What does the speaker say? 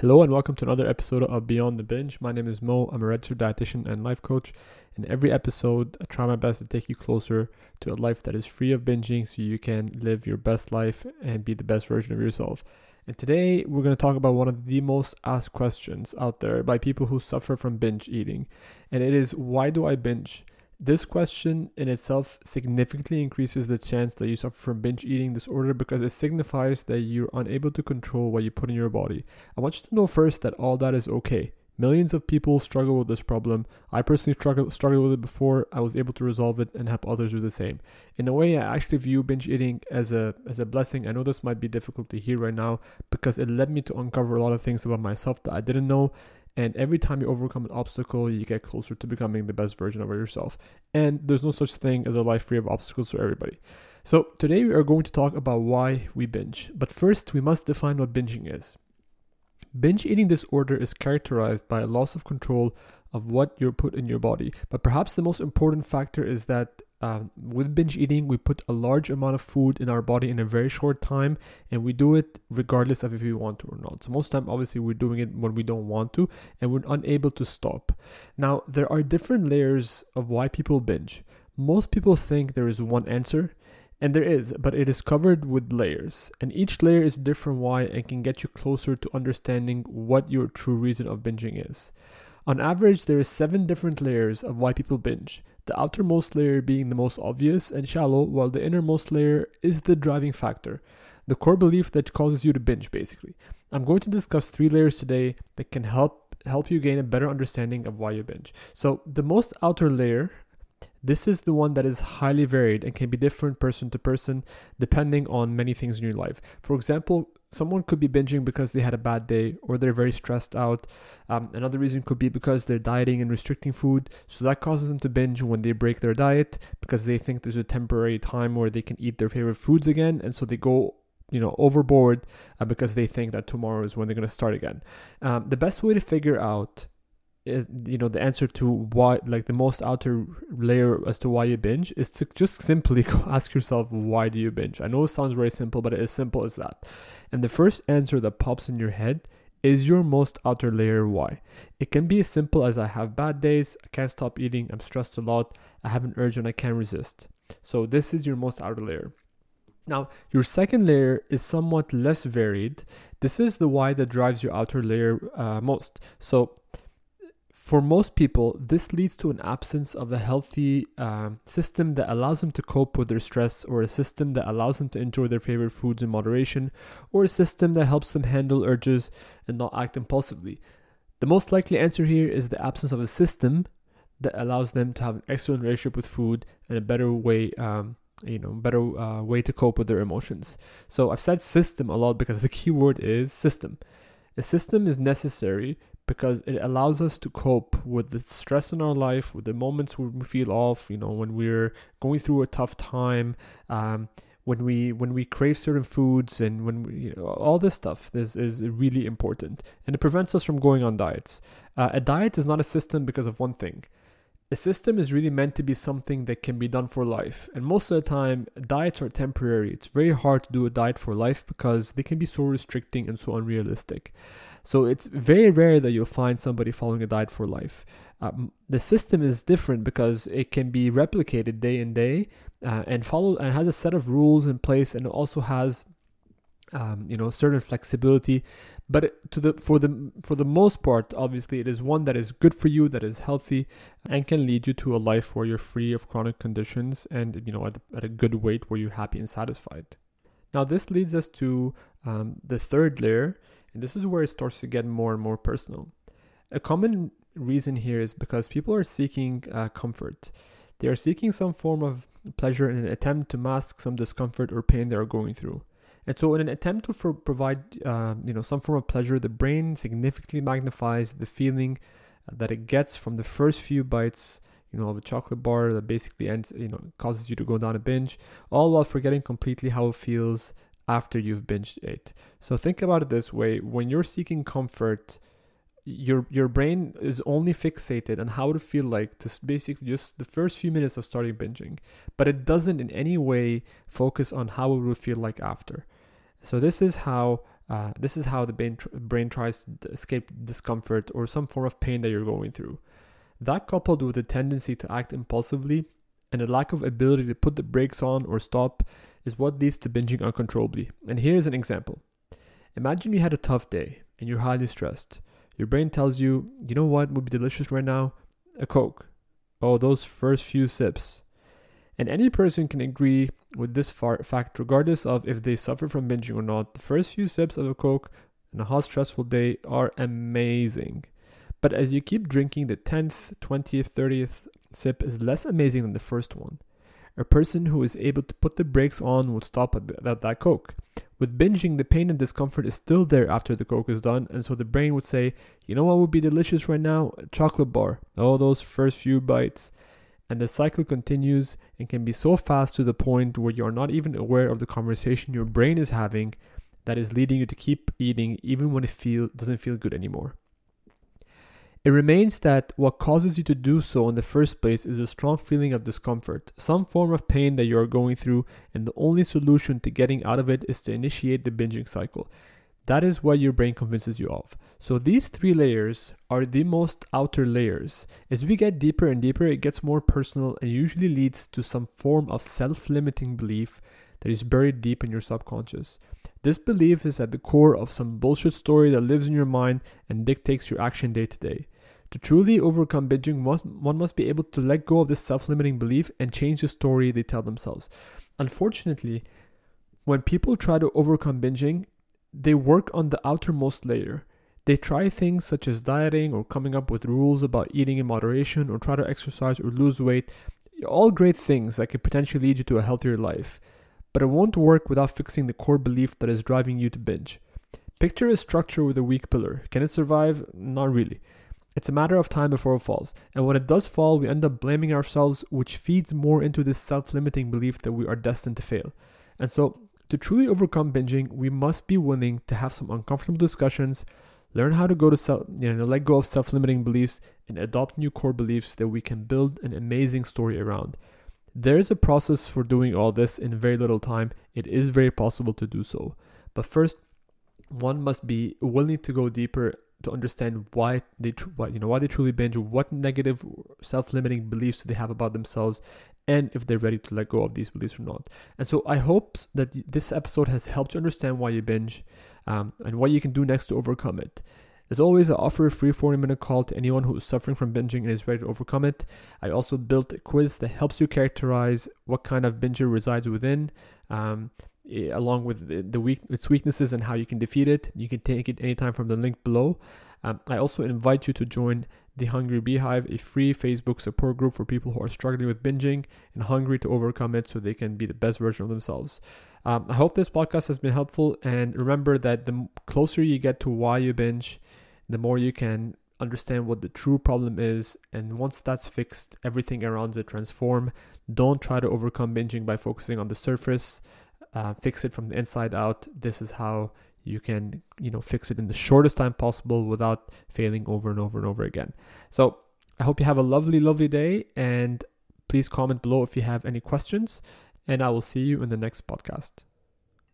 Hello and welcome to another episode of Beyond the Binge. My name is Mo. I'm a registered dietitian and life coach. In every episode, I try my best to take you closer to a life that is free of binging so you can live your best life and be the best version of yourself. And today, we're going to talk about one of the most asked questions out there by people who suffer from binge eating. And it is why do I binge? This question in itself significantly increases the chance that you suffer from binge eating disorder because it signifies that you're unable to control what you put in your body. I want you to know first that all that is okay. Millions of people struggle with this problem. I personally struggled struggled with it before. I was able to resolve it and help others do the same. In a way, I actually view binge eating as a as a blessing. I know this might be difficult to hear right now because it led me to uncover a lot of things about myself that I didn't know and every time you overcome an obstacle, you get closer to becoming the best version of yourself. And there's no such thing as a life free of obstacles for everybody. So today we are going to talk about why we binge. But first, we must define what binging is. Binge eating disorder is characterized by a loss of control of what you're put in your body. But perhaps the most important factor is that um, with binge eating, we put a large amount of food in our body in a very short time, and we do it regardless of if we want to or not. So most time, obviously, we're doing it when we don't want to, and we're unable to stop. Now, there are different layers of why people binge. Most people think there is one answer, and there is, but it is covered with layers, and each layer is different why and can get you closer to understanding what your true reason of binging is. On average, there are seven different layers of why people binge, the outermost layer being the most obvious and shallow, while the innermost layer is the driving factor, the core belief that causes you to binge, basically. I'm going to discuss three layers today that can help help you gain a better understanding of why you binge. So, the most outer layer this is the one that is highly varied and can be different person to person depending on many things in your life. For example, someone could be binging because they had a bad day or they're very stressed out. Um, another reason could be because they're dieting and restricting food. So that causes them to binge when they break their diet because they think there's a temporary time where they can eat their favorite foods again. And so they go you know overboard uh, because they think that tomorrow is when they're going to start again um, the best way to figure out you know the answer to why like the most outer layer as to why you binge is to just simply ask yourself why do you binge? I know it sounds very simple but it is simple as that. And the first answer that pops in your head is your most outer layer why. It can be as simple as i have bad days i can't stop eating i'm stressed a lot i have an urge and i can't resist. So this is your most outer layer. Now, your second layer is somewhat less varied. This is the why that drives your outer layer uh, most. So, for most people, this leads to an absence of a healthy uh, system that allows them to cope with their stress, or a system that allows them to enjoy their favorite foods in moderation, or a system that helps them handle urges and not act impulsively. The most likely answer here is the absence of a system that allows them to have an excellent relationship with food and a better way, um, you know, better uh, way to cope with their emotions. So I've said system a lot because the key word is system. A system is necessary because it allows us to cope with the stress in our life, with the moments when we feel off, you know, when we're going through a tough time, um, when we when we crave certain foods, and when we, you know, all this stuff. This is really important, and it prevents us from going on diets. Uh, a diet is not a system because of one thing. A system is really meant to be something that can be done for life. And most of the time, diets are temporary. It's very hard to do a diet for life because they can be so restricting and so unrealistic. So it's very rare that you'll find somebody following a diet for life. Um, the system is different because it can be replicated day in day uh, and follow and has a set of rules in place and also has um, you know certain flexibility but to the for the for the most part obviously it is one that is good for you that is healthy and can lead you to a life where you're free of chronic conditions and you know at, at a good weight where you're happy and satisfied now this leads us to um, the third layer and this is where it starts to get more and more personal. A common reason here is because people are seeking uh, comfort. They are seeking some form of pleasure in an attempt to mask some discomfort or pain they are going through. And so, in an attempt to for provide, uh, you know, some form of pleasure, the brain significantly magnifies the feeling that it gets from the first few bites, you know, of a chocolate bar that basically ends, you know, causes you to go down a binge, all while forgetting completely how it feels after you've binged it. So think about it this way when you're seeking comfort, your your brain is only fixated on how it feel like to basically just the first few minutes of starting binging, but it doesn't in any way focus on how it will feel like after. So this is how Uh, this is how the brain, tr- brain tries to escape discomfort or some form of pain that you're going through. That coupled with a tendency to act impulsively and a lack of ability to put the brakes on or stop is what leads to binging uncontrollably. And here's an example. Imagine you had a tough day and you're highly stressed. Your brain tells you, you know what would be delicious right now? A Coke. Oh, those first few sips. And any person can agree with this fact, regardless of if they suffer from binging or not. The first few sips of a Coke in a hot, stressful day are amazing. But as you keep drinking, the 10th, 20th, 30th sip is less amazing than the first one. A person who is able to put the brakes on would stop at, the, at that Coke. With binging, the pain and discomfort is still there after the Coke is done, and so the brain would say, you know what would be delicious right now? A chocolate bar. All those first few bites and the cycle continues and can be so fast to the point where you are not even aware of the conversation your brain is having that is leading you to keep eating even when it feel doesn't feel good anymore. It remains that what causes you to do so in the first place is a strong feeling of discomfort, some form of pain that you are going through, and the only solution to getting out of it is to initiate the binging cycle. That is what your brain convinces you of. So these three layers are the most outer layers. As we get deeper and deeper, it gets more personal and usually leads to some form of self limiting belief that is buried deep in your subconscious. This belief is at the core of some bullshit story that lives in your mind and dictates your action day to day. To truly overcome binging, one must be able to let go of this self limiting belief and change the story they tell themselves. Unfortunately, when people try to overcome binging, they work on the outermost layer. They try things such as dieting or coming up with rules about eating in moderation or try to exercise or lose weight. All great things that could potentially lead you to a healthier life. But it won't work without fixing the core belief that is driving you to binge. Picture a structure with a weak pillar. Can it survive? Not really. It's a matter of time before it falls. And when it does fall, we end up blaming ourselves, which feeds more into this self limiting belief that we are destined to fail. And so to truly overcome binging, we must be willing to have some uncomfortable discussions, learn how to go to self, you know, let go of self-limiting beliefs and adopt new core beliefs that we can build an amazing story around. There is a process for doing all this in very little time. It is very possible to do so. But first, one must be willing to go deeper to understand why they tr- why, you know why they truly binge, what negative self-limiting beliefs do they have about themselves, and if they're ready to let go of these beliefs or not. And so I hope that this episode has helped you understand why you binge um, and what you can do next to overcome it. As always, I offer a free 40 minute call to anyone who is suffering from binging and is ready to overcome it. I also built a quiz that helps you characterize what kind of binger resides within, um, along with the, the weak, its weaknesses and how you can defeat it. You can take it anytime from the link below. Um, I also invite you to join the Hungry Beehive, a free Facebook support group for people who are struggling with binging and hungry to overcome it so they can be the best version of themselves. Um, I hope this podcast has been helpful. And remember that the closer you get to why you binge, the more you can understand what the true problem is. And once that's fixed, everything around it transform. Don't try to overcome binging by focusing on the surface. Uh, fix it from the inside out. This is how you can you know fix it in the shortest time possible without failing over and over and over again so i hope you have a lovely lovely day and please comment below if you have any questions and i will see you in the next podcast